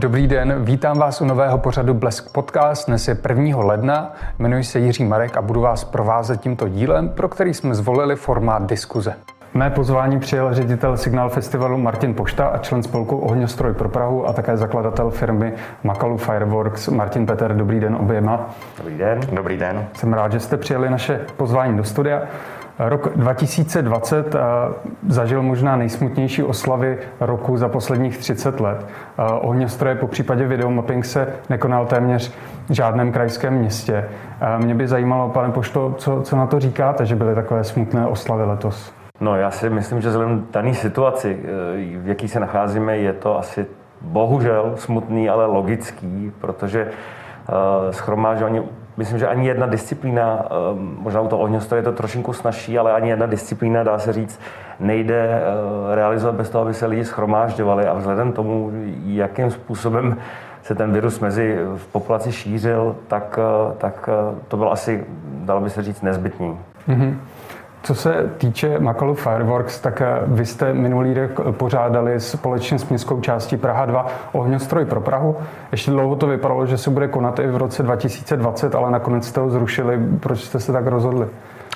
Dobrý den, vítám vás u nového pořadu Blesk Podcast. Dnes je 1. ledna, jmenuji se Jiří Marek a budu vás provázet tímto dílem, pro který jsme zvolili formát diskuze. Mé pozvání přijel ředitel Signál Festivalu Martin Pošta a člen spolku Ohňostroj pro Prahu a také zakladatel firmy Makalu Fireworks Martin Peter. Dobrý den oběma. Dobrý den. Dobrý den. Jsem rád, že jste přijeli naše pozvání do studia. Rok 2020 eh, zažil možná nejsmutnější oslavy roku za posledních 30 let. Eh, ohňostroje po případě videomapping se nekonal téměř v žádném krajském městě. Eh, mě by zajímalo, pane Pošto, co, co na to říkáte, že byly takové smutné oslavy letos? No já si myslím, že vzhledem dané situaci, v jaký se nacházíme, je to asi bohužel smutný, ale logický, protože schromážďování myslím, že ani jedna disciplína, ehm, možná u toho ohňostroje je to trošinku snažší, ale ani jedna disciplína, dá se říct, nejde eh, realizovat bez toho, aby se lidi schromážďovali a vzhledem tomu, jakým způsobem se ten virus mezi v populaci šířil, tak, eh, tak eh, to bylo asi, dalo by se říct, nezbytný. Mm-hmm. Co se týče Makalu Fireworks, tak eh, vy jste minulý rok pořádali společně s městskou částí Praha 2 ohňostroj pro Prahu. Ještě dlouho to vypadalo, že se bude konat i v roce 2020, ale nakonec jste ho zrušili. Proč jste se tak rozhodli?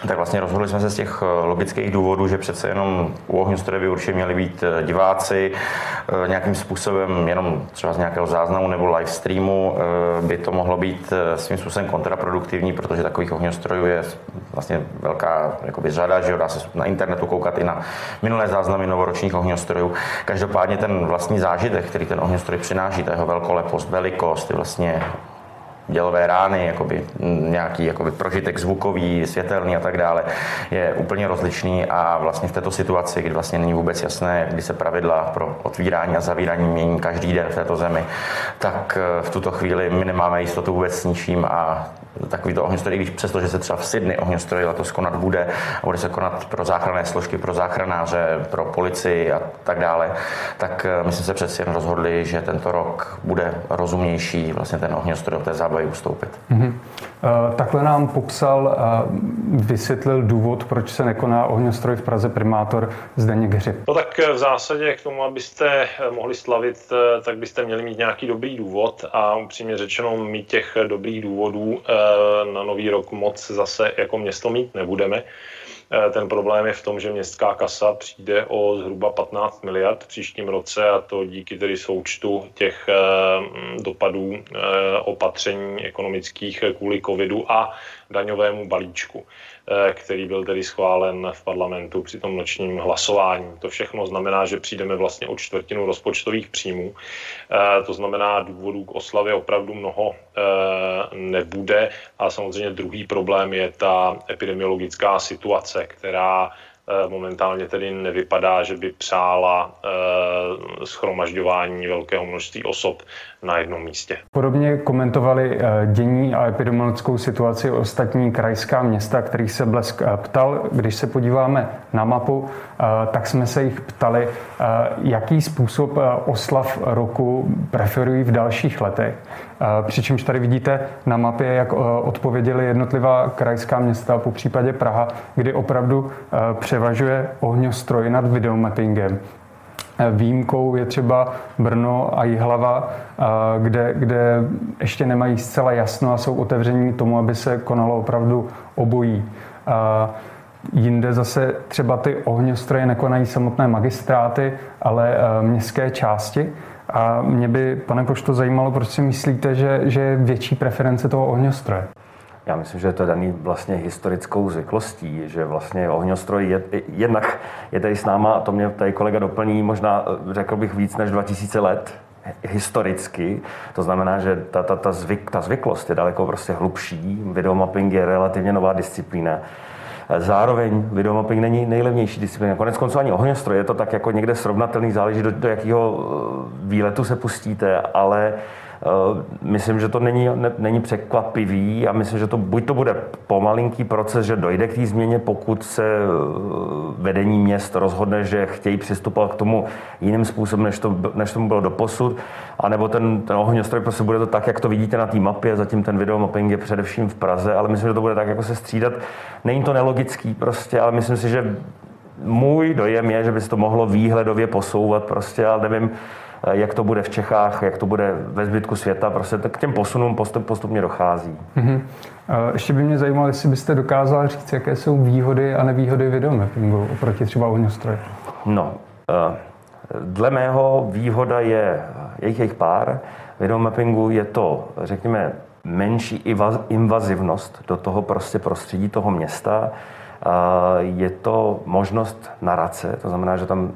Tak vlastně rozhodli jsme se z těch eh, logických důvodů, že přece jenom u ohňostroje by určitě měli být eh, diváci, eh, nějakým způsobem jenom třeba z nějakého záznamu nebo live streamu by to mohlo být svým způsobem kontraproduktivní, protože takových ohňostrojů je vlastně velká jakoby, řada, že dá se na internetu koukat i na minulé záznamy novoročních ohňostrojů. Každopádně ten vlastní zážitek, který ten ohňostroj přináší, ta jeho velkolepost, velikost, ty vlastně dělové rány, jakoby nějaký jakoby prožitek zvukový, světelný a tak dále, je úplně rozličný a vlastně v této situaci, kdy vlastně není vůbec jasné, kdy se pravidla pro otvírání a zavírání mění každý den v této zemi, tak eh, v tuto chvíli my nemáme jistotu vůbec s ničím a takovýto ohňostroj, i když přesto, že se třeba v Sydney ohňostroj letos konat bude a bude se konat pro záchranné složky, pro záchranáře, pro policii a tak dále, tak eh, my jsme se přeci jen rozhodli, že tento rok bude rozumnější vlastně ten ohňostroj od té zábavy ustoupit. Mm-hmm. Takhle nám popsal a vysvětlil důvod, proč se nekoná ohňostroj v Praze primátor Zdeněk Hřib. No tak eh, v zásadě k tomu, abyste mohli slavit, tak byste měli mít nějaký dobrý důvod a upřímně řečeno mít těch dobrých důvodů na nový rok moc zase jako město mít nebudeme. Eh, ten problém je v tom, že městská kasa přijde o zhruba 15 miliard v příštím roce a to díky tedy součtu těch eh, dopadů eh, opatření ekonomických kvůli covidu a daňovému balíčku. Eh, který byl tedy schválen v parlamentu při tom nočním hlasování. To všechno znamená, že přijdeme vlastně o čtvrtinu rozpočtových příjmů. Eh, to znamená, důvodů k oslavě opravdu mnoho eh, nebude. A samozřejmě druhý problém je ta epidemiologická situace, která momentálně tedy nevypadá, že by přála schromažďování velkého množství osob na jednom místě. Podobně komentovali eh, dění a epidemiologickou situaci ostatní krajská města, kterých se Blesk ptal. Když se podíváme na mapu, tak jsme se jich ptali, jaký způsob oslav roku preferují v dalších letech. Přičemž tady vidíte na mapě, jak odpověděli jednotlivá krajská města, po případě Praha, kdy opravdu převažuje ohňostroj nad videomappingem. Výjimkou je třeba Brno a Jihlava, kde, kde ještě nemají zcela jasno a jsou otevření tomu, aby se konalo opravdu obojí. Jinde zase třeba ty ohňostroje nekonají samotné magistráty, ale městské části. A mě by, pane Pošto, zajímalo, proč si myslíte, že, že je větší preference toho ohňostroje? Já myslím, že to je daný vlastně historickou zvyklostí, že vlastně ohňostroj je, jednak je tady s náma, a to mě tady kolega doplní, možná řekl bych víc než 2000 let, historicky. To znamená, že ta, ta, ta, zvyk, ta zvyklost je daleko prostě hlubší. Videomapping je relativně nová disciplína. Zároveň videomapping není nejlevnější disciplína. Konec konců ani ohňostroj, je to tak jako někde srovnatelný, záleží do, do jakého eh, výletu se pustíte, ale Eh, myslím, že to není, ne, není překvapivý a myslím, že to buď to bude pomalinký proces, že dojde k té změně, pokud se eh, vedení měst rozhodne, že chtějí přistupovat k tomu jiným způsobem, než, to, než tomu bylo doposud, anebo ten, ten ohňostroj prostě bude to tak, jak to vidíte na té mapě, zatím ten videomapping je především v Praze, ale myslím, že to bude tak, jako se střídat. Není to nelogický prostě, ale myslím si, že můj dojem je, že by se to mohlo výhledově posouvat prostě, ale nevím, jak to bude v Čechách, jak to bude ve zbytku světa, prostě k těm posunům postup, postupně dochází. Mm-hmm. Ještě by mě zajímalo, jestli byste dokázal říct, jaké jsou výhody a nevýhody videomappingu oproti třeba ohňostroji. No, dle mého výhoda je, jejich jejich pár, videomappingu je to, řekněme, menší invazivnost do toho prostě prostředí toho města. Je to možnost narace, to znamená, že tam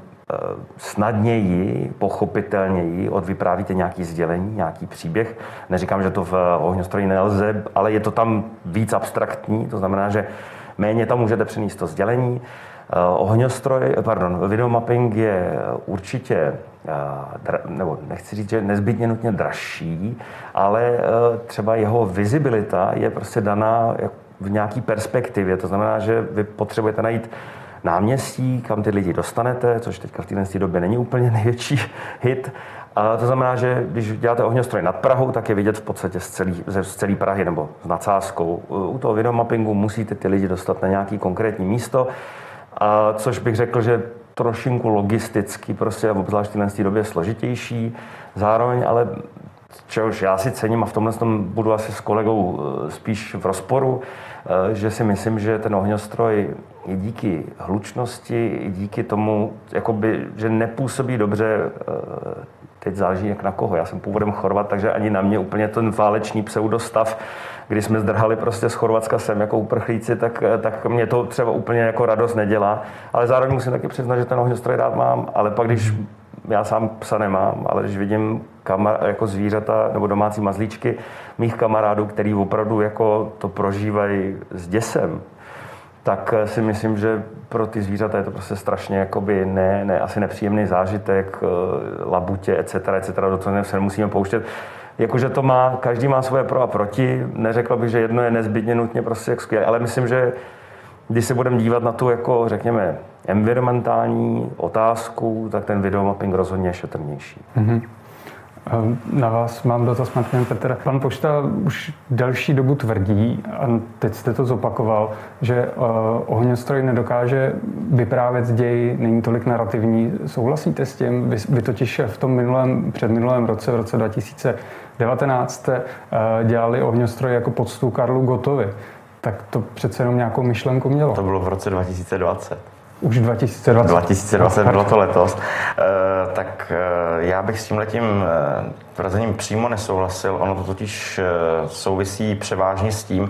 snadněji, pochopitelněji odvyprávíte nějaký sdělení, nějaký příběh. Neříkám, že to v ohňostroji nelze, ale je to tam víc abstraktní, to znamená, že méně tam můžete přenést to sdělení. E, ohňostroj, pardon, videomapping je určitě nebo nechci říct, že nezbytně nutně dražší, ale třeba jeho vizibilita je prostě daná v nějaký perspektivě. To znamená, že vy potřebujete najít náměstí, kam ty lidi dostanete, což teďka v této době není úplně největší hit. A to znamená, že když děláte ohňostroj nad Prahou, tak je vidět v podstatě z celé z celý Prahy nebo s nadsázkou. U toho videomappingu musíte ty lidi dostat na nějaký konkrétní místo, a což bych řekl, že trošinku logisticky, prostě obzvlášť v té době složitější. Zároveň ale čehož já si cením a v tomhle tom budu asi s kolegou eh, spíš v rozporu, že si myslím, že ten ohňostroj i díky hlučnosti, i díky tomu, jakoby, že nepůsobí dobře, eh, teď záleží jak na koho. Já jsem původem Chorvat, takže ani na mě úplně ten válečný pseudostav když jsme zdrhali prostě z Chorvatska sem jako uprchlíci, tak, tak mě to třeba úplně jako radost nedělá. Ale zároveň musím taky přiznat, že ten ohňostroj rád mám, ale pak když já sám psa nemám, ale když vidím kamar, jako zvířata nebo domácí mazlíčky mých kamarádů, který opravdu jako to prožívají s děsem, tak si myslím, že pro ty zvířata je to prostě strašně jakoby ne, ne, asi nepříjemný zážitek, eh, labutě, etc., etc., do toho se nemusíme pouštět jakože to má, každý má svoje pro a proti. Neřekl bych, že jedno je nezbytně nutně prostě skvělé, ale myslím, že když se budeme dívat na tu, jako řekněme, environmentální otázku, tak ten videomapping rozhodně je šetrnější. Mm-hmm. Na vás mám dotaz, Martin Petr. Pan Pošta už delší dobu tvrdí, a teď jste to zopakoval, že uh, ohňostroj nedokáže vyprávět děj, není tolik narrativní. Souhlasíte s tím? Vy, vy totiž v tom minulém, předminulém roce, v roce 2019, jste uh, dělali ohňostroj jako poctu Karlu Gotovi. Tak to přece jenom nějakou myšlenku mělo. To bylo v roce 2020. Už 2020. 2020 bylo to letos. E, tak e, já bych s tím letím e, tvrzením přímo nesouhlasil. Ono to totiž souvisí převážně s tím,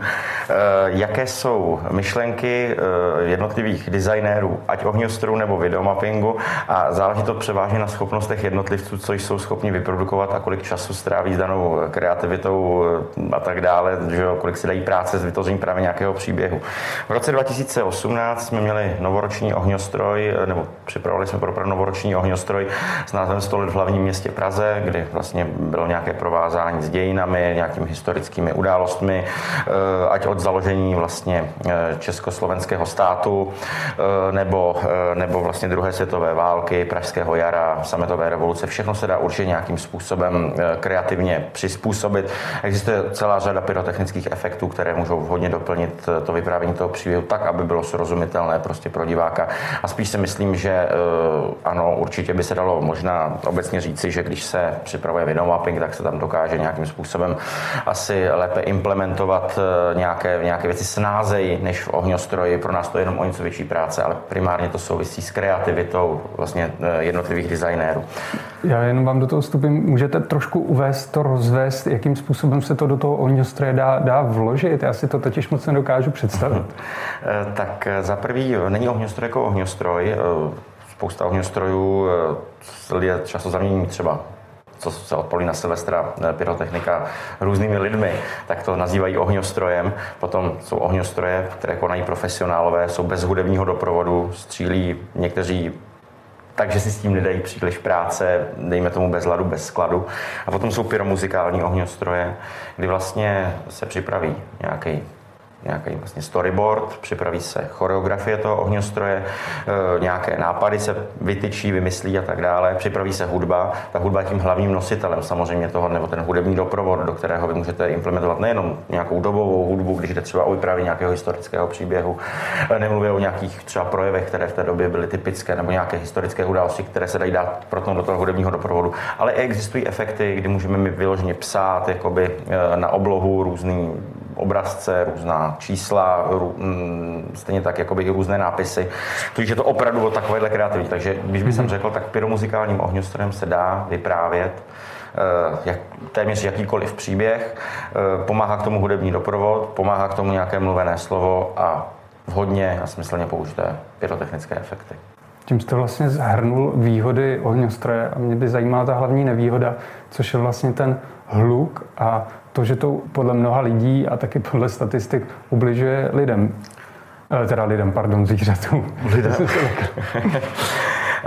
jaké jsou myšlenky jednotlivých designérů, ať ohňostrů nebo videomappingu a záleží to převážně na schopnostech jednotlivců, co jsou schopni vyprodukovat a kolik času stráví s danou kreativitou a tak dále, že kolik si dají práce s vytvořením právě nějakého příběhu. V roce 2018 jsme měli novoroční ohňostroj, nebo připravovali jsme pro novoroční ohňostroj s názvem 100 let v hlavním městě Praze, kdy vlastně bylo nějaké provázání s dějinami, nějakými historickými událostmi, eh, ať od založení vlastně eh, československého státu, eh, nebo, nebo vlastně druhé světové války, pražského jara, sametové revoluce, všechno se dá určitě nějakým způsobem kreativně přizpůsobit. Existuje celá řada pyrotechnických efektů, které můžou vhodně doplnit to vyprávění toho příběhu tak, aby bylo srozumitelné prostě pro diváka a spíš si myslím, že eh, ano, určitě by se dalo možná obecně říci, že když se připravuje videomapping, tak se tam dokáže nějakým způsobem asi lépe implementovat eh, nějaké, nějaké věci snázeji než v ohňostroji. Pro nás to je jenom o něco větší práce, ale primárně to souvisí s kreativitou vlastně eh, jednotlivých designérů. Já jenom vám do toho vstupím. Můžete trošku uvést to, rozvést, jakým způsobem se to do toho ohňostroje dá, dá vložit? Já si to totiž moc nedokážu představit. tak za prvý není ohňostroj jako ohňostroj. Eh, spousta ohňostrojů eh, lidé často zamění třeba co se odpolí na Silvestra eh, pyrotechnika různými lidmi, tak to nazývají ohňostrojem. Potom jsou ohňostroje, které konají profesionálové, jsou bez hudebního doprovodu, střílí někteří takže si s tím nedají příliš práce, dejme tomu bez ladu, bez skladu. A potom jsou pyromuzikální ohňostroje, kdy vlastně se připraví nějaký nějaký vlastně storyboard, připraví se choreografie toho ohňostroje, e, nějaké nápady se vytyčí, vymyslí a tak dále, připraví se hudba. Ta hudba je tím hlavním nositelem samozřejmě toho, nebo ten hudební doprovod, do kterého vy můžete implementovat nejenom nějakou dobovou hudbu, když jde třeba o vyprávění nějakého historického příběhu, e, nemluvě o nějakých třeba projevech, které v té době byly typické, nebo nějaké historické události, které se dají dát pro do toho hudebního doprovodu. Ale existují efekty, kdy můžeme my vyloženě psát jakoby e, na oblohu různý obrazce, různá čísla, rů, mm, stejně tak jakoby různé nápisy. Takže je to opravdu o takovéhle kreativní. Takže když bych mm-hmm. řekl, tak pyromuzikálním ohňostrojem se dá vyprávět eh, jak, téměř jakýkoliv příběh, eh, pomáhá k tomu hudební doprovod, pomáhá k tomu nějaké mluvené slovo a vhodně a smyslně použité pyrotechnické efekty. Tím jste vlastně zhrnul výhody ohňostroje a mě by zajímala ta hlavní nevýhoda, což je vlastně ten hluk a to, že to podle mnoha lidí a taky podle statistik ubližuje lidem. Eh, teda lidem, pardon, zvířatům. Lidem.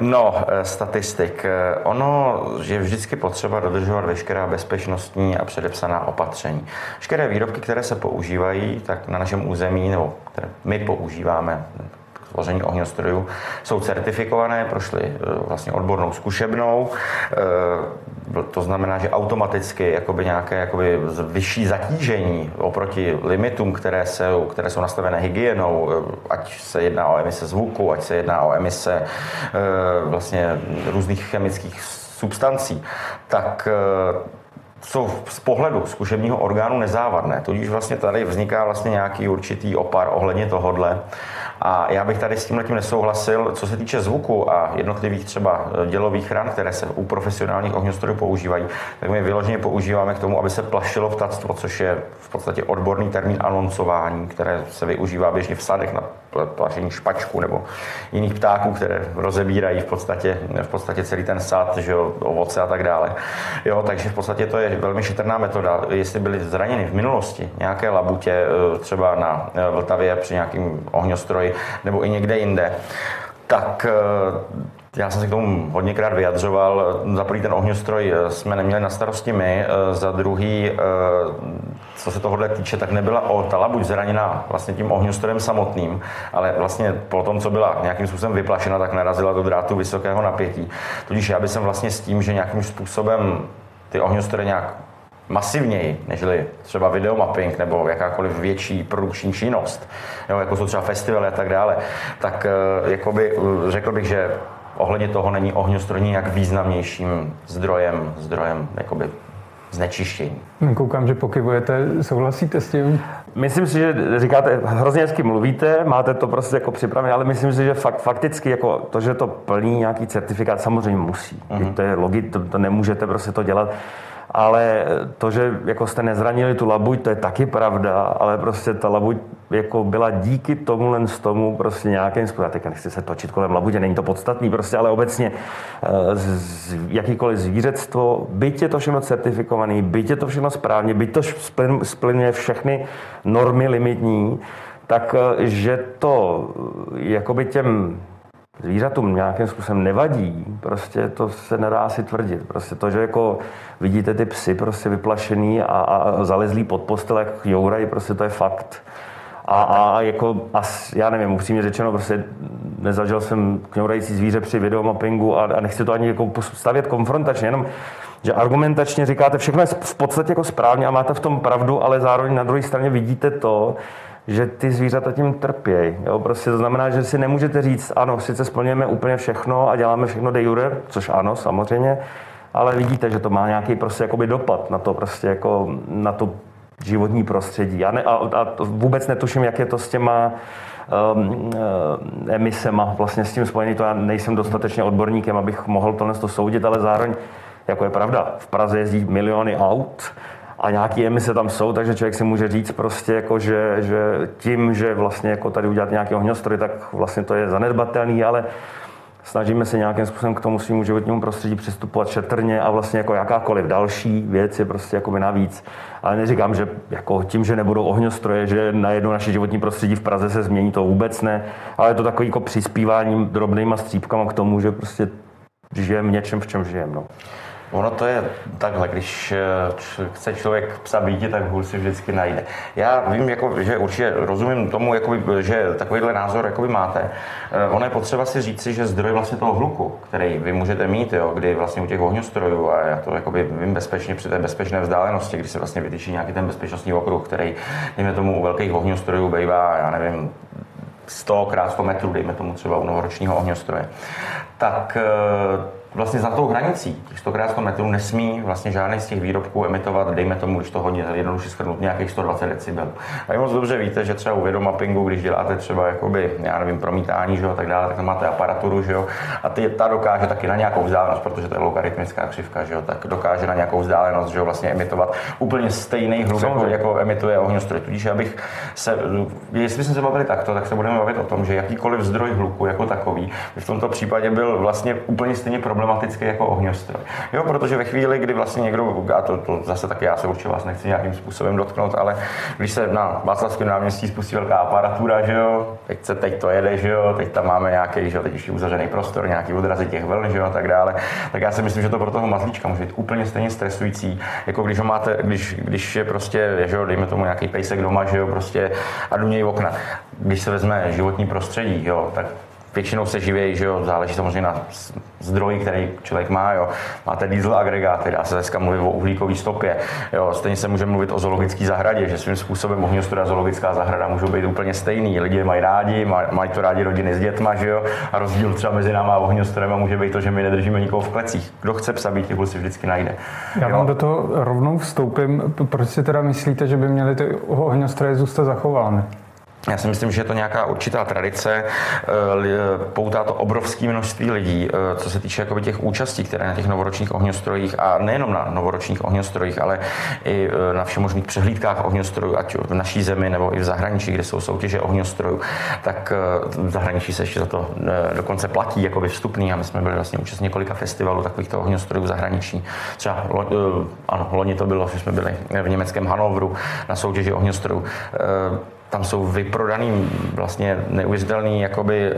No, eh, statistik. Eh, ono je vždycky potřeba dodržovat veškerá bezpečnostní a předepsaná opatření. Veškeré výrobky, které se používají, tak na našem území, nebo které my používáme, tvoření ohňostrojů, jsou certifikované, prošly e, vlastně odbornou zkušebnou. E, to znamená, že automaticky jakoby nějaké jakoby vyšší zatížení oproti limitům, které jsou, které jsou nastavené hygienou, e, ať se jedná o emise zvuku, ať se jedná o emise vlastně různých chemických substancí, tak jsou z pohledu zkušebního orgánu nezávadné. Tudíž vlastně tady vzniká vlastně nějaký určitý opar ohledně tohodle. A já bych tady s tím letím nesouhlasil. Co se týče zvuku a jednotlivých třeba e, dělových ran, které se u profesionálních ohňostrojů používají, tak my vyloženě používáme k tomu, aby se plašilo ptactvo, což je v podstatě odborný termín anoncování, které se využívá běžně v sadech na plašení špačku nebo jiných ptáků, které rozebírají v podstatě, v podstatě celý ten sad, že jo, ovoce a tak dále. Jo, takže v podstatě to je velmi šetrná metoda. Jestli byli zraněni v minulosti nějaké labutě, e, třeba na e, Vltavě při nějakým ohňostroji nebo i někde jinde, tak e, já jsem se k tomu hodněkrát vyjadřoval. Za prvý ten ohňostroj jsme neměli na starosti my, za druhý, co se tohohle týče, tak nebyla o ta labuť zraněná vlastně tím ohňostrojem samotným, ale vlastně po tom, co byla nějakým způsobem vyplašena, tak narazila do drátu vysokého napětí. Tudíž já bych vlastně s tím, že nějakým způsobem ty ohňostroje nějak masivněji, nežli třeba videomapping nebo jakákoliv větší produkční činnost, jo, jako jsou třeba festivaly a tak dále, tak eh, jakoby, eh, řekl bych, že ohledně toho není ohňostroj nějak významnějším zdrojem, zdrojem jakoby znečištění. Koukám, že pokyvujete, souhlasíte s tím? Myslím si, že říkáte, hrozně hezky mluvíte, máte to prostě jako připravené, ale myslím si, že fakt, fakticky jako to, že to plní nějaký certifikát, samozřejmě musí. Uh-huh. To je logit, to, to nemůžete prostě to dělat ale to, že jako jste nezranili tu labuť, to je taky pravda, ale prostě ta labuť jako byla díky tomu z tomu prostě nějakým způsobem, teďka nechci se točit kolem labutě, není to podstatný prostě, ale obecně eh, z, jakýkoliv zvířectvo, byť je to všechno certifikovaný, byť je to všechno správně, byť to splňuje všechny normy limitní, tak eh, že to eh, jakoby těm zvířatům nějakým způsobem nevadí, prostě to se nedá asi tvrdit. Prostě to, že jako vidíte ty psy prostě vyplašený a, a zalezlý pod postel, jak jourají, prostě to je fakt. A, a jako, as, já nevím, upřímně řečeno, prostě nezažil jsem kňourající zvíře při videomappingu a, a nechci to ani jako stavět konfrontačně, jenom že argumentačně říkáte, všechno je v podstatě jako správně a máte v tom pravdu, ale zároveň na druhé straně vidíte to, že ty zvířata tím trpějí. Jo? Prostě to znamená, že si nemůžete říct, ano, sice splňujeme úplně všechno a děláme všechno de jure, což ano, samozřejmě, ale vidíte, že to má nějaký prostě jakoby dopad na to prostě jako na to životní prostředí. Já ne, a, a vůbec netuším, jak je to s těma um, uh, emisema vlastně s tím spojený. To já nejsem dostatečně odborníkem, abych mohl tohle to soudit, ale zároveň, jako je pravda, v Praze jezdí miliony aut, a nějaké emise tam jsou, takže člověk si může říct prostě, jako, že, že tím, že vlastně jako tady udělat nějaký ohňostroje, tak vlastně to je zanedbatelný, ale snažíme se nějakým způsobem k tomu svým životnímu prostředí přistupovat šetrně a vlastně jako jakákoliv další věc je prostě jako navíc. Ale neříkám, že jako tím, že nebudou ohňostroje, že najednou naše životní prostředí v Praze se změní, to vůbec ne, ale je to takový jako přispíváním drobnýma střípkama k tomu, že prostě žijeme něčem, v čem žijeme. No. Ono to je takhle, když eh, chce člověk psa být, tak hůl si vždycky najde. Já vím, jako, že určitě rozumím tomu, jakoby, že takovýhle názor jakoby máte. Eh, ono je potřeba si říci, že zdroj vlastně toho hluku, který vy můžete mít, jo, kdy vlastně u těch ohňostrojů, a já to jakoby vím bezpečně při té bezpečné vzdálenosti, kdy se vlastně vytyčí nějaký ten bezpečnostní okruh, který, dejme tomu, u velkých ohňostrojů bývá, já nevím, 100 x 100 metrů, dejme tomu třeba u novoročního ohňostroje, tak eh, vlastně za tou hranicí, těch 100 x 100 metrů, nesmí vlastně žádný z těch výrobků emitovat, dejme tomu, když to hodně jednoduše schrnout, nějakých 120 decibel. A vy moc dobře víte, že třeba u vědomappingu, když děláte třeba jakoby, já nevím, promítání, že jo, tak dále, tak tam máte aparaturu, že jo, a ty, ta dokáže taky na nějakou vzdálenost, protože to je logaritmická křivka, že jo, tak dokáže na nějakou vzdálenost, že jo, vlastně emitovat úplně stejný hluk, jako, jako, emituje ohňostroj. Tudíž abych se, jestli jsme se bavili takto, tak se budeme bavit o tom, že jakýkoliv zdroj hluku jako takový by v tomto případě byl vlastně úplně stejně problém problematický jako ohňostroj. Jo, protože ve chvíli, kdy vlastně někdo, a to, to zase taky já se určitě vás nechci nějakým způsobem dotknout, ale když se na Václavském náměstí spustí velká aparatura, že jo, teď, se, teď to jede, že jo, teď tam máme nějaký, že jo, teď ještě uzavřený prostor, nějaký odrazy těch vln, že jo, a tak dále, tak já si myslím, že to pro toho mazlíčka může být úplně stejně stresující, jako když ho máte, když, když je prostě, že jo, dejme tomu nějaký pejsek doma, že jo, prostě a duněj okna. Když se vezme životní prostředí, jo, tak většinou se živějí, že jo, záleží samozřejmě na zdroji, který člověk má, jo. Máte diesel agregáty, dá se dneska mluvit o uhlíkové stopě, jo. Stejně se může mluvit o zoologické zahradě, že svým způsobem ohňostroje a zoologická zahrada můžou být úplně stejný. Lidi mají rádi, mají to rádi rodiny s dětma, že jo. A rozdíl třeba mezi náma a ohňostrojem může být to, že my nedržíme nikoho v klecích. Kdo chce psa být, si vždycky najde. Já vám do toho rovnou vstoupím. Proč si teda myslíte, že by měly ty ohňostroje zůstat zachovány? Já si myslím, že je to nějaká určitá tradice, eh, poutá to obrovské množství lidí, eh, co se týče jakoby těch účastí, které na těch novoročních ohňostrojích a nejenom na novoročních ohňostrojích, ale i eh, na všemožných přehlídkách ohňostrojů, ať v naší zemi nebo i v zahraničí, kde jsou soutěže ohňostrojů, tak v zahraničí se ještě za to dokonce platí jako vstupný a my jsme byli vlastně účastní několika festivalů takovýchto ohňostrojů v zahraničí. Třeba ano, loni to bylo, že jsme byli v německém Hanovru na soutěži ohňostrojů tam jsou vyprodaný vlastně neuvěřitelný jakoby eh,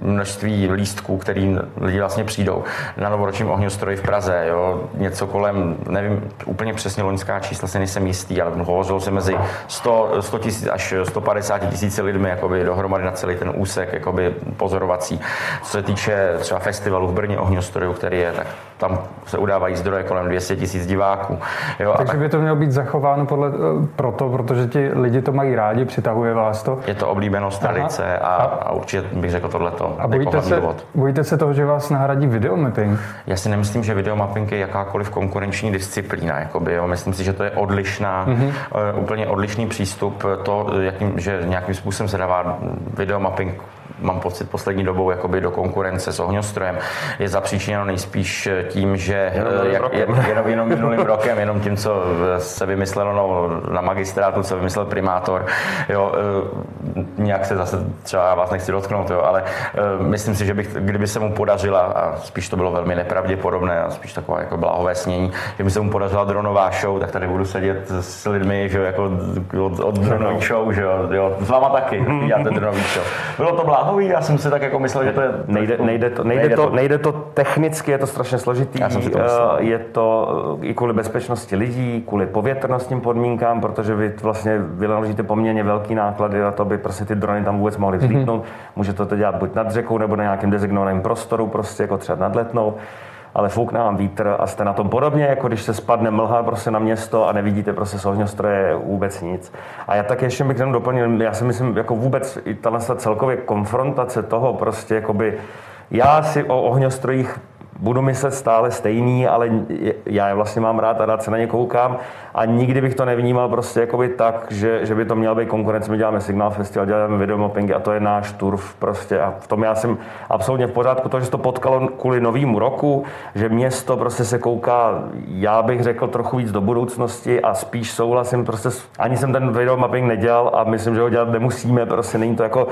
množství lístků, který lidi vlastně přijdou na novoročním ohňostroji v Praze. Jo? Něco kolem, nevím úplně přesně loňská čísla, se nejsem jistý, ale hovořilo se mezi 100, 100 tisíc až 150 tisíci lidmi jakoby dohromady na celý ten úsek jakoby pozorovací. Co se týče třeba festivalu v Brně ohňostrojů, který je, tak tam se udávají zdroje kolem 200 tisíc diváků. Jo, Takže tak... by to mělo být zachováno podle, eh, proto, protože ti lidi to mají rádi, přitahuje vás to. Je to oblíbenost tradice a, a určitě bych řekl tohleto. A bojíte se, důvod. bojíte se toho, že vás nahradí videomapping? Já si nemyslím, že videomapping je jakákoliv konkurenční disciplína. Jakoby, jo. Myslím si, že to je odlišná, mm-hmm. uh, úplně odlišný přístup. To, jakým, že nějakým způsobem se dává videomapping mám pocit poslední dobou jakoby do konkurence s ohňostrojem, je zapříčiněno nejspíš tím, že jenom, eh, jak, jenom, jenom, jenom minulým rokem, jenom tím, co se vymyslelo no, na magistrátu, co vymyslel primátor, jo, eh, nějak se zase třeba vás nechci dotknout, jo, ale eh, myslím si, že bych, kdyby se mu podařila, a spíš to bylo velmi nepravděpodobné, a spíš takové jako bláhové snění, že by se mu podařila dronová show, tak tady budu sedět s lidmi, že jo, jako od, od dronový show, že jo, jo, s váma taky, děláte dronový show. Bylo to bláhové bláhový, já jsem si tak jako myslel, že to je... Nejde, nejde, to, nejde, nejde, to, to, nejde to technicky, je to strašně složitý. Já jsem si to myslel. Eh, je to eh, i kvůli bezpečnosti lidí, kvůli povětrnostním podmínkám, protože vy vlastně vynaložíte poměrně velký náklady na to, aby prostě ty drony tam vůbec mohly vzlítnout. Mm-hmm. Můžete to dělat buď nad řekou, nebo na nějakém designovaném prostoru, prostě jako třeba nad letnou ale foukne vám vítr a jste na tom podobně, jako když se spadne mlha prostě na město a nevidíte prostě z ohňostroje vůbec nic. A já tak ještě bych jenom doplnil, já si myslím, jako vůbec i ta celkově konfrontace toho prostě, jakoby, já si o ohňostrojích budu myslet stále stejný, ale já je vlastně mám rád a rád se na ně koukám a nikdy bych to nevnímal prostě jakoby tak, že, že by to měl být konkurence. My děláme Signal Festival, děláme videomappingy a to je náš turf prostě a v tom já jsem absolutně v pořádku. To, že se to potkalo kvůli novému roku, že město prostě se kouká, já bych řekl trochu víc do budoucnosti a spíš souhlasím, prostě ani jsem ten videomapping nedělal a myslím, že ho dělat nemusíme, prostě není to jako,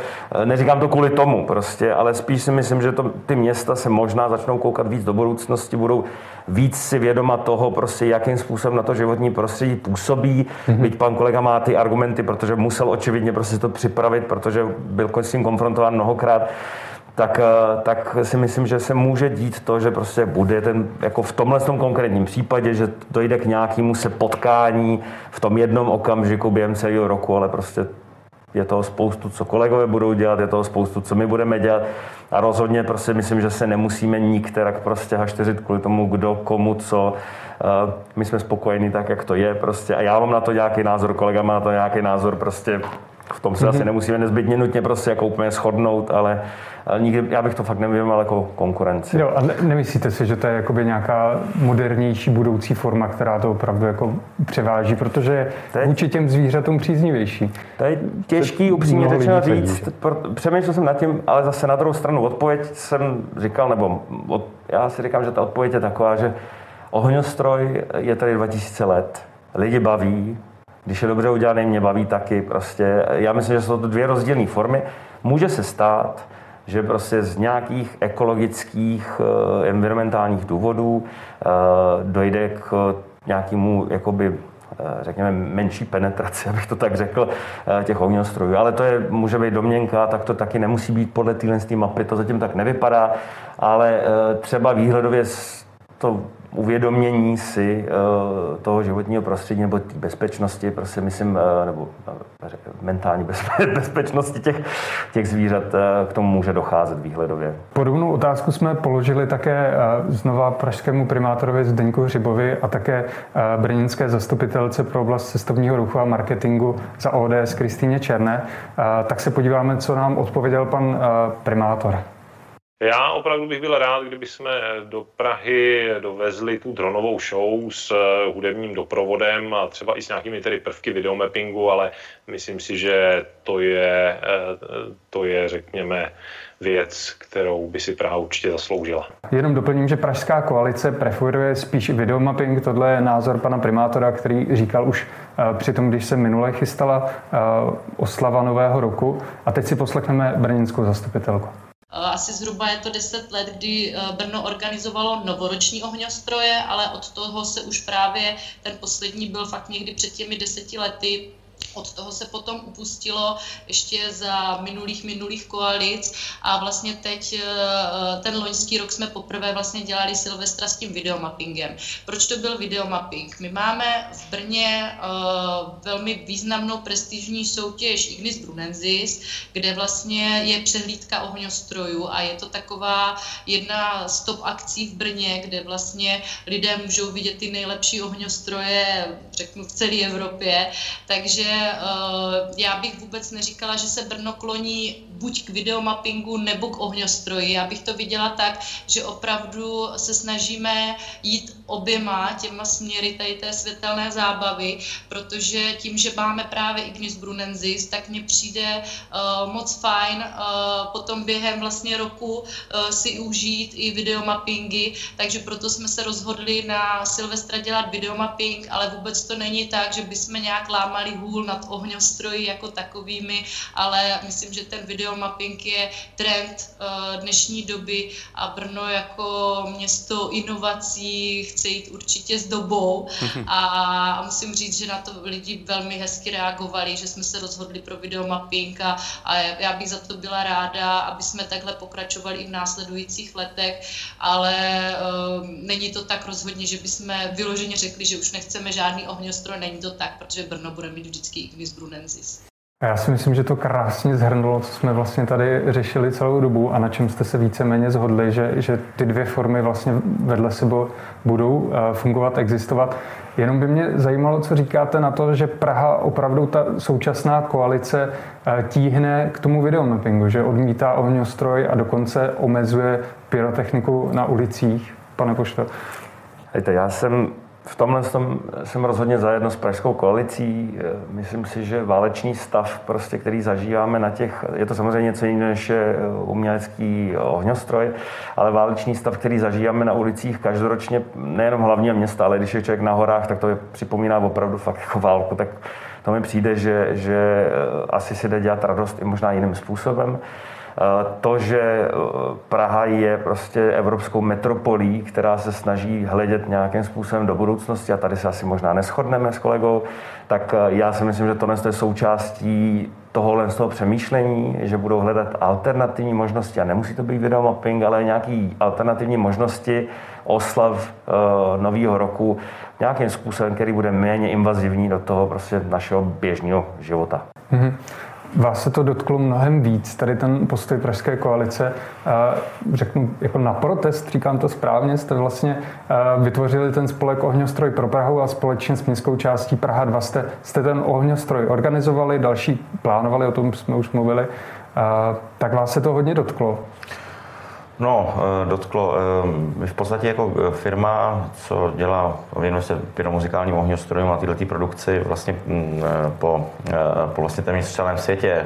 neříkám to kvůli tomu prostě, ale spíš si myslím, že to, ty města se možná začnou koukat víc do budoucnosti, budou víc si vědoma toho, prostě, jakým způsobem na to životní prostředí působí. Mm-hmm. Byť pan kolega má ty argumenty, protože musel očividně prostě to připravit, protože byl s tím konfrontován mnohokrát tak, eh, tak si myslím, že se může dít to, že prostě bude ten, jako v tomhle tom konkrétním případě, že dojde k nějakému se potkání v tom jednom okamžiku během celého roku, ale prostě je toho spoustu, co kolegové budou dělat, je toho spoustu, co my budeme dělat. A rozhodně prostě myslím, že se nemusíme nikterak prostě hašteřit kvůli tomu, kdo, komu, co. Eh, my jsme spokojení tak, jak to je prostě. A já mám na to nějaký názor, kolega má na to nějaký názor, prostě v tom se mm-hmm. asi nemusíme nezbytně nutně prostě jako úplně shodnout, ale nikdy, já bych to fakt nevnímal jako konkurenci. Jo, a ne, nemyslíte si, že to je jakoby nějaká modernější budoucí forma, která to opravdu jako převáží, protože je vůči těm zvířatům příznivější? To je těžký, upřímně řečeno říct. Přemýšlel jsem nad tím, ale zase na druhou stranu odpověď jsem říkal, nebo od, já si říkám, že ta odpověď je taková, že ohňostroj je tady 2000 let. Lidi baví, když je dobře udělaný, mě baví taky. Prostě. Já myslím, že jsou to dvě rozdílné formy. Může se stát, že prostě z nějakých ekologických, eh, environmentálních důvodů eh, dojde k nějakému jakoby eh, řekněme, menší penetraci, abych to tak řekl, těch ohňostrojů. Ale to je, může být domněnka, tak to taky nemusí být podle téhle mapy, to zatím tak nevypadá, ale třeba výhledově to uvědomění si uh, toho životního prostředí nebo té bezpečnosti, prostě myslím, uh, nebo uh, mentální bezpe- bezpečnosti těch, těch zvířat k tomu může docházet výhledově. Podobnou otázku jsme položili také znova pražskému primátorovi Zdeňku Hřibovi a také brněnské zastupitelce pro oblast cestovního ruchu a marketingu za ODS Kristýně Černé. Tak se podíváme, co nám odpověděl pan primátor. Já opravdu bych byl rád, kdyby jsme do Prahy dovezli tu dronovou show s eh, hudebním doprovodem a třeba i s nějakými tedy prvky videomappingu, ale myslím si, že to je, eh, to je řekněme, věc, kterou by si Praha určitě zasloužila. Jenom doplním, že Pražská koalice preferuje spíš videomapping. Tohle je názor pana primátora, který říkal už eh, při tom, když se minule chystala oslava Nového roku. A teď si poslechneme brněnskou zastupitelku. Eh, asi zhruba je to 10 let, kdy eh, Brno organizovalo novoroční ohňostroje, ale od toho se už právě ten poslední byl fakt někdy před těmi deseti lety od toho se potom upustilo ještě za minulých minulých koalic a vlastně teď eh, ten loňský rok jsme poprvé vlastně dělali Silvestra s tím videomappingem. Proč to byl videomapping? My máme v Brně uh, velmi významnou prestižní soutěž Ignis Brunensis, kde vlastně je přehlídka ohňostrojů a je to taková jedna z top akcí v Brně, kde vlastně lidé můžou vidět ty nejlepší ohňostroje, řeknu v celé Evropě, takže Eh, já bych vůbec neříkala, že se Brno kloní buď k videomappingu nebo k ohňostroji. Já bych to viděla tak, že opravdu se snažíme jít oběma těma směry tady té světelné zábavy, protože tím, že máme právě Ignis Brunensis, tak mně přijde uh, moc fajn uh, potom během vlastně roku uh, si užít i videomappingy, takže proto jsme se rozhodli na Silvestra dělat videomapping, ale vůbec to není tak, že bychom nějak lámali hůl nad ohňostroji jako takovými, ale myslím, že ten videomapping je trend uh, dnešní doby a Brno jako město inovací chce jít určitě s dobou. A musím říct, že na to lidi velmi hezky reagovali, že jsme se rozhodli pro videomapping a, a já bych za to byla ráda, aby jsme takhle pokračovali i v následujících letech, ale uh, není to tak rozhodně, že bychom vyloženě řekli, že už nechceme žádný ohňostroj, není to tak, protože Brno bude mít vždycky Ignis Brunensis. Já si myslím, že to krásně zhrnulo, co jsme vlastně tady řešili celou dobu a na čem jste se víceméně zhodli, že, že ty dvě formy vlastně vedle sebe budou eh, fungovat, existovat. Jenom by mě zajímalo, co říkáte na to, že Praha opravdu ta současná koalice eh, tíhne k tomu videomappingu, že odmítá ohňostroj a dokonce omezuje pyrotechniku na ulicích, pane Pošto. Hejte, já jsem v tomhle tom jsem rozhodně zajedno s Pražskou koalicí. Myslím si, že válečný stav, prostě, který zažíváme na těch, je to samozřejmě něco jiného než je umělecký ohňostroj, ale válečný stav, který zažíváme na ulicích každoročně, nejenom hlavního města, ale když je člověk na horách, tak to je, připomíná opravdu fakt jako válku. Tak to mi přijde, že, že asi si jde dělat radost i možná jiným způsobem. Eh, to, že eh, Praha je prostě evropskou metropolí, která se snaží hledět nějakým způsobem do budoucnosti, a tady se asi možná neschodneme s kolegou, tak eh, já si myslím, že tohle je součástí tohohle z toho přemýšlení, že budou hledat alternativní možnosti a nemusí to být videomapping, ale nějaký alternativní možnosti oslav uh, nového roku nějakým způsobem, který bude méně invazivní do toho prostě našeho běžného života. Mm-hmm. Vás se to dotklo mnohem víc, tady ten postoj Pražské koalice. Řeknu jako na protest, říkám to správně, jste vlastně vytvořili ten spolek Ohňostroj pro Prahu a společně s městskou částí Praha 2 jste, jste ten ohňostroj organizovali, další plánovali, o tom jsme už mluvili. Tak vás se to hodně dotklo. No, eh, dotklo. Eh, v podstatě jako eh, firma, co dělá, věnuje se pyromuzikálním ohňostrojům a tyhle produkci vlastně mm, po, po vlastně téměř celém světě,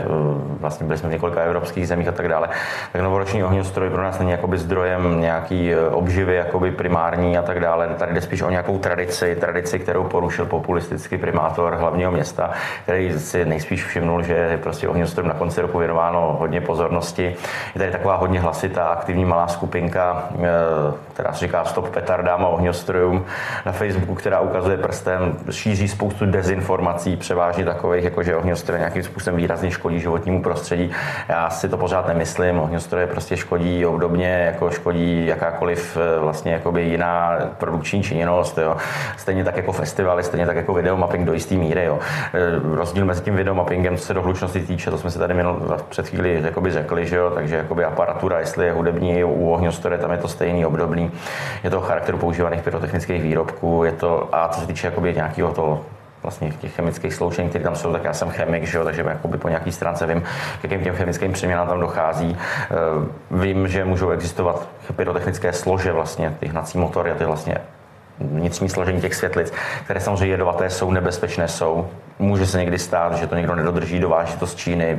vlastně byli jsme v několika evropských zemích a tak dále, tak novoroční ohňostroj pro nás není jakoby zdrojem nějaký obživy jakoby primární a tak dále. Tady jde spíš o nějakou tradici, tradici, kterou porušil populistický primátor hlavního města, který si nejspíš všimnul, že je prostě ohňostrojům na konci roku věnováno hodně pozornosti. Je tady taková hodně hlasitá, aktivní malá skupinka, eh, která se říká Stop petardám a ohňostrojům na Facebooku, která ukazuje prstem, šíří spoustu dezinformací, převážně takových, jako že ohňostroje nějakým způsobem výrazně škodí životnímu prostředí. Já si to pořád nemyslím, ohňostroje prostě škodí obdobně, jako škodí jakákoliv eh, vlastně jakoby jiná produkční činnost. Jo. Stejně tak jako festivaly, stejně tak jako videomapping do jisté míry. Jo. Eh, rozdíl mezi tím videomappingem, co se do hlučnosti týče, to jsme si tady minul, před chvíli řekli, že jo, takže jakoby aparatura, jestli je hudební, i u ohňostroje, tam je to stejný, obdobný. Je to charakteru používaných pyrotechnických výrobků, je to, a co se týče jakoby nějakého toho vlastně těch chemických sloučení, které tam jsou, tak já jsem chemik, že jo, takže jakoby po nějaký stránce vím, k jakým těm chemickým přeměnám tam dochází. Eh, vím, že můžou existovat pyrotechnické slože, vlastně ty hnací motory a ty vlastně vnitřní složení těch světlic, které samozřejmě jedovaté jsou, nebezpečné jsou. Může se někdy stát, že to někdo nedodrží, dováží to z Číny,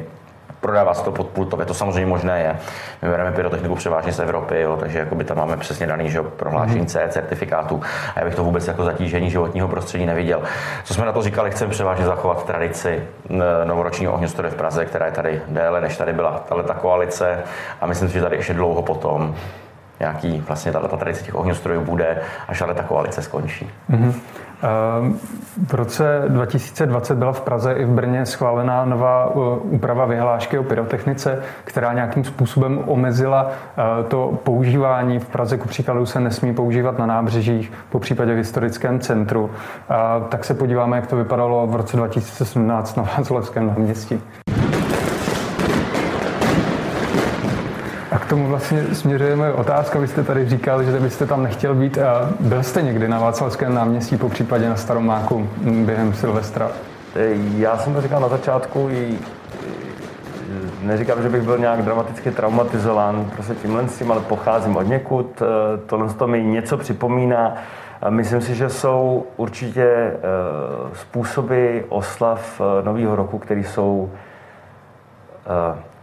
prodává se to pod pultově, to samozřejmě možné je. My bereme pyrotechniku převážně z Evropy, jo, takže jakoby tam máme přesně daný že, prohlášení. C certifikátu a já bych to vůbec jako zatížení životního prostředí neviděl. Co jsme na to říkali, chceme převážně zachovat tradici novoročního ohňostroje v Praze, která je tady déle, než tady byla ta koalice a myslím si, že tady ještě dlouho potom nějaký vlastně ta, ta tradice těch ohňostrojů bude, až ale ta koalice skončí. Mm-hmm. V roce 2020 byla v Praze i v Brně schválená nová úprava vyhlášky o pyrotechnice, která nějakým způsobem omezila to používání. V Praze ku příkladu se nesmí používat na nábřežích, po případě v historickém centru. Tak se podíváme, jak to vypadalo v roce 2017 na Václavském náměstí. Tomu vlastně směřujeme otázka. Vy jste tady říkal, že byste tam nechtěl být. A byl jste někdy na Václavském náměstí, po případě na Staromáku během Silvestra? E, já jsem to říkal na začátku, i neříkám, že bych byl nějak dramaticky traumatizován prostě tímhle s tím, ale pocházím od někud. E, tohle to mi něco připomíná. Myslím si, že jsou určitě e, způsoby oslav Nového roku, které jsou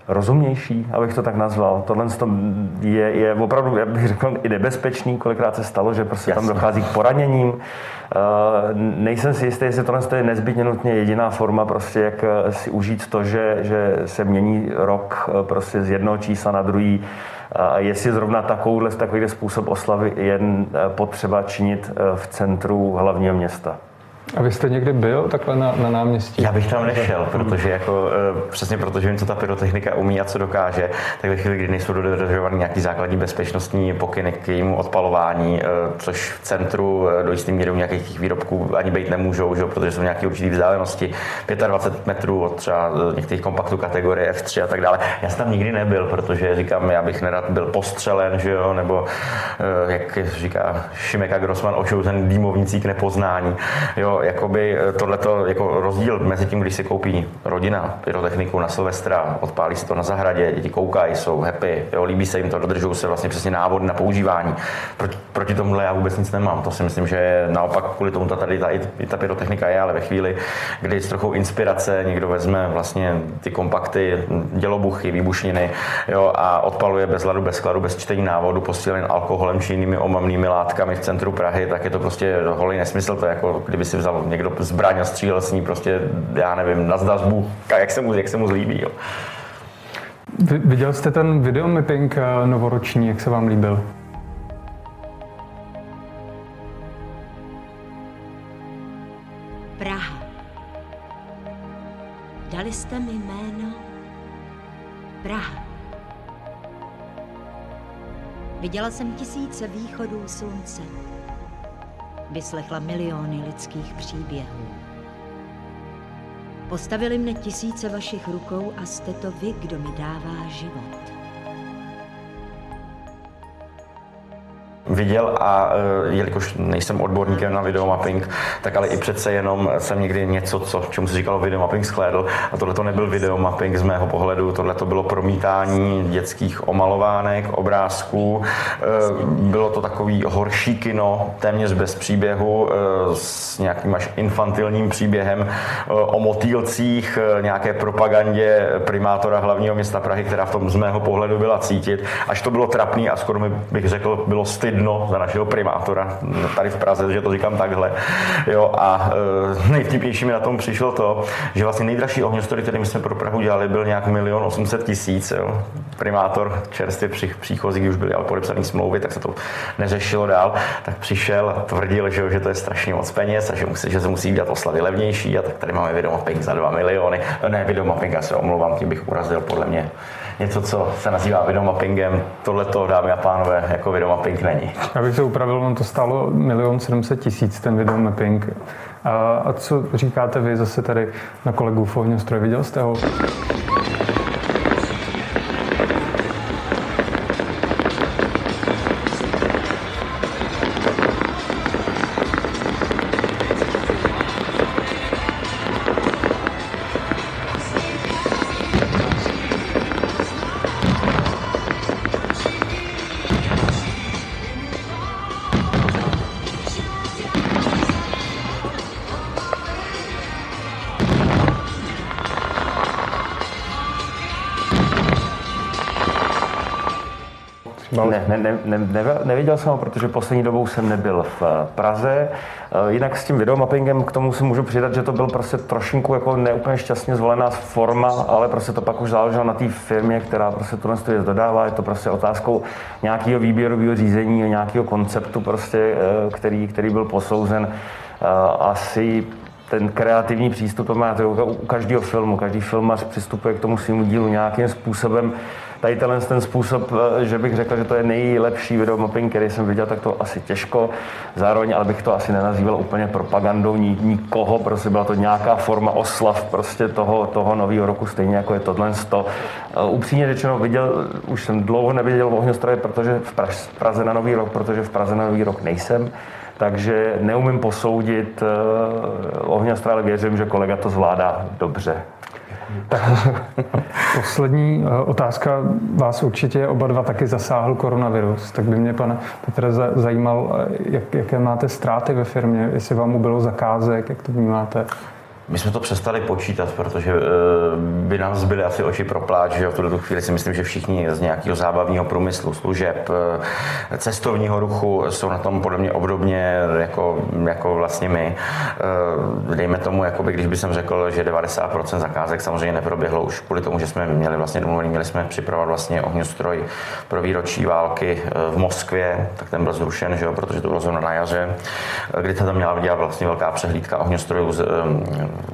rozumnější, abych to tak nazval. Tohle je, je opravdu, já bych řekl, i nebezpečný. Kolikrát se stalo, že prostě Jasně. tam dochází k poraněním. Uh, nejsem si jistý, jestli tohle je nezbytně nutně jediná forma, prostě jak eh, si užít to, že, že se mění rok eh, prostě z jednoho čísla na druhý. A jestli zrovna takovýhle, takovýhle způsob oslavy je potřeba činit v centru hlavního města. A vy jste někdy byl takhle na, na náměstí? Já bych tam nešel, protože jako, e, přesně protože vím, co ta pyrotechnika umí a co dokáže, tak ve chvíli, kdy nejsou dodržovány nějaký základní bezpečnostní pokyny k jejímu odpalování, e, což v centru e, do jisté míry nějakých těch výrobků ani být nemůžou, že, protože jsou nějaké určité vzdálenosti, 25 metrů od třeba některých kompaktů kategorie F3 a tak dále. Já jsem tam nikdy nebyl, protože říkám, já bych nerad byl postřelen, že jo, nebo jak říká Šimeka Grossman, ošouzen dýmovnicí k nepoznání. Jo, jakoby eh, tohleto jako rozdíl mezi tím, když si koupí rodina pyrotechniku na Silvestra, odpálí si to na zahradě, děti koukají, jsou happy, jo, líbí se jim to, dodržují se vlastně přesně návody na používání. Proti, proti tomuhle já vůbec nic nemám. To si myslím, že naopak kvůli tomu ta tady ta, i ta pyrotechnika je, ale ve chvíli, kdy s trochou inspirace někdo vezme vlastně ty kompakty, dělobuchy, výbušniny jo, a odpaluje bez ladu, bez skladu, bez čtení návodu, posílen alkoholem či jinými omamnými látkami v centru Prahy, tak je to prostě holý nesmysl. To je jako kdyby si vzal někdo zbraň a střílel s ní prostě, já nevím, na zdazbu, jak se mu, jak se mu zlíbí. Jo. Viděl jste ten videomapping eh, novoroční, jak se vám líbil? Praha. Dali jste mi jméno Praha. Viděla jsem tisíce východů slunce. Vyslechla miliony lidských příběhů. Postavili mne tisíce vašich rukou a jste to vy, kdo mi dává život. Viděl a eh, jelikož nejsem odborníkem na videomapping, tak ale i přece jenom jsem někdy něco, co, čemu se říkalo videomapping, schlédl a tohle to nebyl videomapping z mého pohledu, tohle to bylo promítání dětských omalovánek, obrázků, eh, bylo to takový horší kino, téměř bez příběhu, eh, s nějakým až infantilním příběhem o motýlcích, nějaké propagandě primátora hlavního města Prahy, která v tom z mého pohledu byla cítit, až to bylo trapný a skoro mi bych řekl, bylo stydno jedno za našeho primátora tady v Praze, že to říkám takhle. Jo, a e, nejvtipnější mi na tom přišlo to, že vlastně nejdražší ohňostroj, který my jsme pro Prahu dělali, byl nějak milion 800 tisíc. Primátor čerstvě při, příchozí, když už byly ale podepsané smlouvy, tak se to neřešilo dál, tak přišel a tvrdil, že, že to je strašně moc peněz a že, musí, že se musí dělat oslavy levnější a tak tady máme videomapping za 2 miliony. Ne, videomapping, já se omlouvám, tím bych urazil podle mě něco, co se nazývá videomappingem. Tohle to, dámy a pánové, jako videomapping není. Abych se upravil, on to stálo milion 700 tisíc, ten videomapping. A, a co říkáte vy zase tady na kolegu v ohňostroji? Viděl jste ho? Ne, ne, ne, ne, ne, neviděl jsem ho, protože poslední dobou jsem nebyl v eh, Praze. Eh, jinak s tím videomappingem k tomu si můžu přidat, že to byl prostě trošinku jako neúplně šťastně zvolená forma, ale prostě to pak už záleželo na té firmě, která prostě tohle věc dodává. Je to prostě otázkou nějakého výběrového řízení, nějakého konceptu, prostě, eh, který, který byl posouzen. Asi ten kreativní přístup má to u každého filmu. Každý filmař přistupuje k tomu svým dílu nějakým způsobem tady tenhle ten způsob, eh, že bych řekl, že to je nejlepší videomapping, který jsem viděl, tak to asi těžko. Zároveň, ale bych to asi nenazýval úplně propagandou nikoho, prostě byla to nějaká forma oslav prostě toho, toho nového roku, stejně jako je tohle. To. Eh, upřímně řečeno, viděl, už jsem dlouho neviděl ohňostroje, protože v Praze na nový rok, protože v Praze na nový rok nejsem takže neumím posoudit uh, ohňostra, ale věřím, že kolega to zvládá dobře. Tak poslední eh, otázka. Vás určitě oba dva taky zasáhl koronavirus, tak by mě, pane Petře, zajímal, eh, jak, jaké máte ztráty ve firmě, jestli vám ubylo zakázek, jak to vnímáte? My jsme to přestali počítat, protože eh, by nám zbyly asi oči pro pláč, že v tuto chvíli si myslím, že všichni z nějakého zábavního průmyslu, služeb, eh, cestovního ruchu jsou na tom podle mě obdobně jako, jako vlastně my. Eh, dejme tomu, jakoby, když bych řekl, že 90% zakázek samozřejmě neproběhlo už kvůli tomu, že jsme měli vlastně domluvený, měli jsme připravovat vlastně ohňostroj pro výročí války v Moskvě, tak ten byl zrušen, že jo, protože to bylo zrovna na jaře, kdy tam měla dělat vlastně velká přehlídka ohňostrojů z,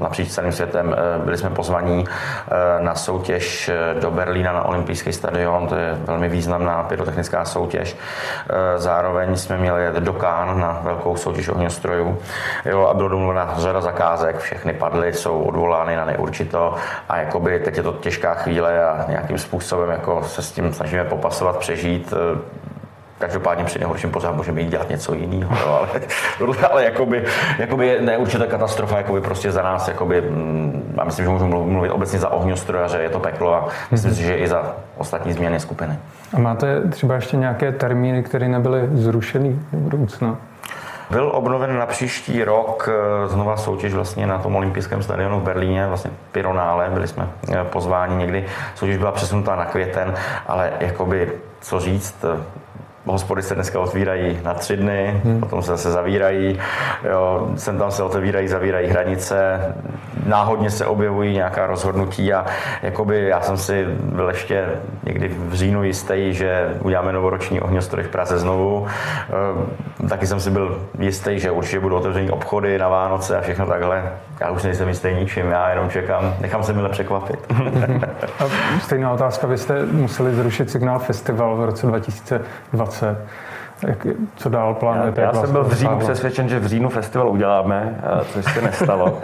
napříč celým světem. Eh, byli jsme pozvaní eh, na soutěž eh, do Berlína na olympijský stadion, to je velmi významná pyrotechnická soutěž. Zároveň jsme měli jet do Kán na velkou soutěž ohňostrojů jo, a bylo domluvena řada zakázek, všechny padly, jsou odvolány na neurčito a jakoby teď je to těžká chvíle a nějakým způsobem jako se s tím snažíme popasovat, přežít. Každopádně při nejhorším pořád můžeme jít dělat něco jiného, ale, ale jakoby, jakoby ne určitá katastrofa, jakoby prostě za nás, jakoby, mm, a myslím, že můžu mluvit obecně za ohňostrojaře, je to peklo a myslím si, že i za ostatní změny skupiny. A máte třeba ještě nějaké termíny, které nebyly zrušeny do budoucna? Byl obnoven na příští rok eh, znova soutěž vlastně na tom olympijském stadionu v Berlíně, vlastně Pironále, byli jsme eh, pozváni někdy. Soutěž byla přesunutá na květen, ale jakoby, co říct, hospody se dneska otvírají na tři dny, hmm. potom se zase zavírají, jo, sem tam se otevírají, zavírají hranice, náhodně se objevují nějaká rozhodnutí a jakoby já jsem si byl ještě někdy v říjnu jistý, že uděláme novoroční ohňostroj v Praze znovu. E, taky jsem si byl jistý, že určitě budou otevření obchody na Vánoce a všechno takhle. Já už nejsem jistý ničím, já jenom čekám, nechám se mile překvapit. Stejná otázka, vy jste museli zrušit signál festival v roce 2020. Jak, co dál plánujete? Já, já jsem byl v říjnu přesvědčen, že v říjnu festival uděláme, což se nestalo.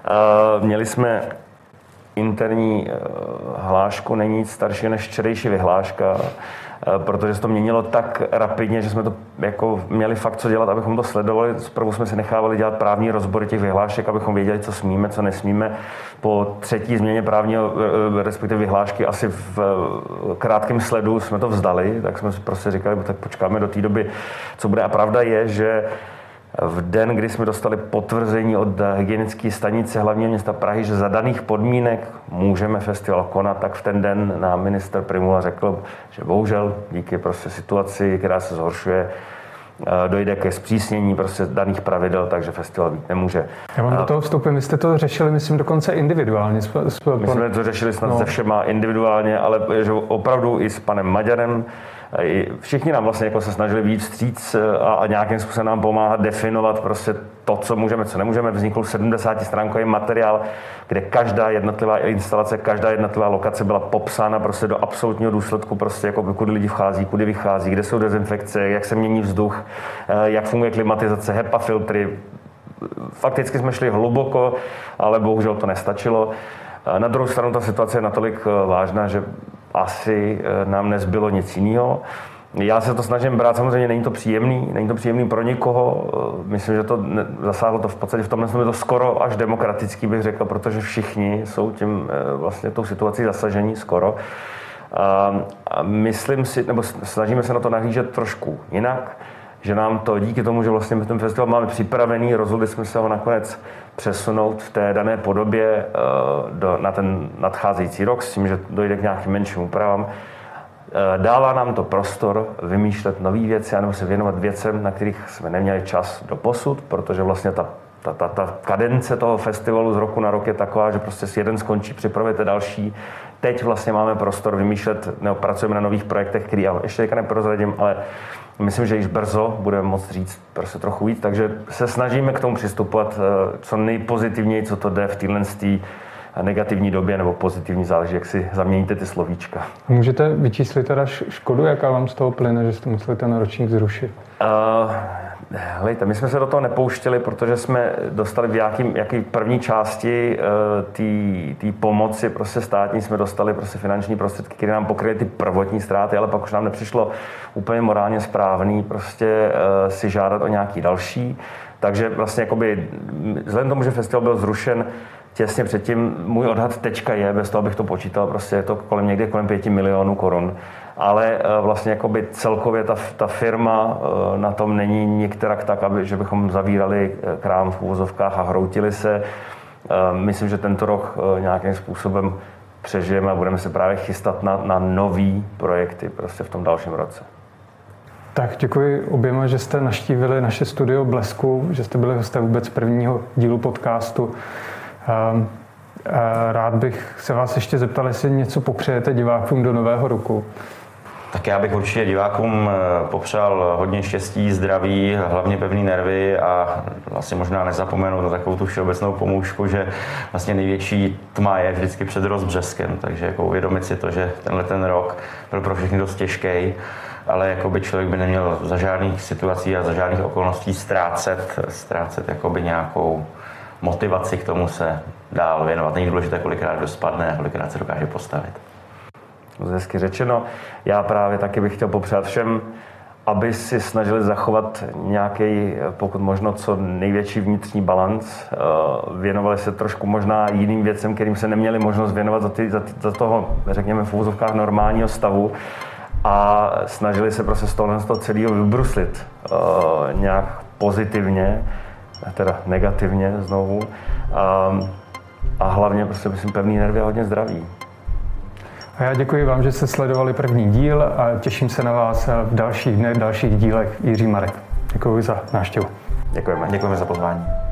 Měli jsme interní eh, hlášku, není nic starší než včerejší vyhláška, protože se to měnilo tak rapidně, že jsme to jako měli fakt co dělat, abychom to sledovali. Zprvu jsme si nechávali dělat právní rozbory těch vyhlášek, abychom věděli, co smíme, co nesmíme. Po třetí změně právního, eh, respektive vyhlášky, asi v krátkém sledu jsme to vzdali, tak jsme si prostě říkali, tak počkáme do té doby, co bude. A pravda je, že v den, kdy jsme dostali potvrzení od hygienické stanice hlavního města Prahy, že za daných podmínek můžeme festival konat, tak v ten den nám minister Primula řekl, že bohužel díky prostě situaci, která se zhoršuje, eh, dojde ke zpřísnění prostě daných pravidel, takže festival být nemůže. Já vám do toho vstupím. Vy jste to řešili, myslím, dokonce individuálně. My jsme to řešili snad no. se všema individuálně, ale že opravdu i s panem Maďarem, Všichni nám vlastně jako se snažili víc vstříc eh, a, a nějakým způsobem nám pomáhat definovat prostě to, co můžeme, co nemůžeme. Vznikl 70 stránkový materiál, kde každá jednotlivá instalace, každá jednotlivá lokace byla popsána prostě do absolutního důsledku, prostě jako kudy lidi vchází, kudy vychází, kde jsou dezinfekce, jak se mění vzduch, eh, jak funguje klimatizace, HEPA filtry. Fakticky jsme šli hluboko, ale bohužel to nestačilo. Na druhou stranu ta situace je natolik eh, vážná, že asi eh, nám nezbylo nic jiného. Já se to snažím brát, samozřejmě není to příjemný, není to příjemný pro nikoho. Eh, myslím, že to zasáhlo to v podstatě v tomhle je to skoro až demokratický, bych řekl, protože všichni jsou tím eh, vlastně tou situací zasažení skoro. A myslím si, nebo snažíme se na to nahlížet trošku jinak že nám to díky tomu, že vlastně ten festival máme připravený, rozhodli jsme se ho nakonec přesunout v té dané podobě eh, do, na ten nadcházející rok s tím, že dojde k nějakým menším úpravám. Eh, dává nám to prostor vymýšlet nové věci, anebo se věnovat věcem, na kterých jsme neměli čas do posud, protože vlastně ta ta, ta, ta kadence toho festivalu z roku na rok je taková, že prostě si jeden skončí, připravujete další. Teď vlastně máme prostor vymýšlet, nebo pracujeme na nových projektech, který já ještě teďka neprozradím, ale Myslím, že již brzo budeme moct říct prostě trochu víc, takže se snažíme k tomu přistupovat eh, co nejpozitivněji, co to jde v téhle negativní době nebo pozitivní, záleží, jak si zaměníte ty slovíčka. Můžete vyčíslit teda škodu, jaká vám z toho plyne, že jste museli ten ročník zrušit? Uh, Hlejte, my jsme se do toho nepouštěli, protože jsme dostali v jaký, jaký první části uh, té pomoci prostě státní jsme dostali prostě finanční prostředky, které nám pokryly ty prvotní ztráty, ale pak už nám nepřišlo úplně morálně správný prostě uh, si žádat o nějaký další. Takže vlastně jakoby, vzhledem tomu, že festival byl zrušen, těsně předtím, můj odhad teďka je, bez toho, abych to počítal, prostě je to kolem někde kolem 5 milionů korun ale eh, vlastně jakoby celkově ta, ta firma eh, na tom není některak tak, aby, že bychom zavírali eh, krám v úvozovkách a hroutili se. Myslím, že tento rok nějakým způsobem přežijeme a budeme se právě chystat na, na nový projekty prostě v tom dalším roce. Tak děkuji oběma, že jste naštívili naše studio Blesku, že jste byli hosté vůbec prvního dílu podcastu. Ehm, rád bych se vás ještě zeptal, jestli něco popřejete divákům do nového roku. Tak já bych určitě divákům eh, popřál hodně štěstí, zdraví, hlavně pevné nervy a vlastně možná nezapomenout na takovou tu všeobecnou pomůžku, že vlastně největší tma je vždycky před rozbřeskem, takže jako uvědomit si to, že tenhle ten rok byl pro všechny dost těžký, ale jako by člověk by neměl za žádných situací a za žádných okolností ztrácet, ztrácet jakoby nějakou motivaci k tomu se dál věnovat. Není důležité, kolikrát kdo spadne a kolikrát se dokáže postavit hezky řečeno. Já právě taky bych chtěl popřát všem, aby si snažili zachovat nějaký, pokud možno, co největší vnitřní balans. Eh, věnovali se trošku možná jiným věcem, kterým se neměli možnost věnovat za, ty, za, ty, za toho, řekněme, v úzovkách normálního stavu a snažili se prostě z toho, z toho celého vybruslit uh, nějak pozitivně, teda negativně znovu. Um, a hlavně prostě myslím pevný nervy a hodně zdraví. A já děkuji vám, že jste sledovali první díl a těším se na vás v dalších dnech, dalších dílech. Jiří Marek. Děkuji za návštěvu. Děkujeme. Děkujeme za pozvání.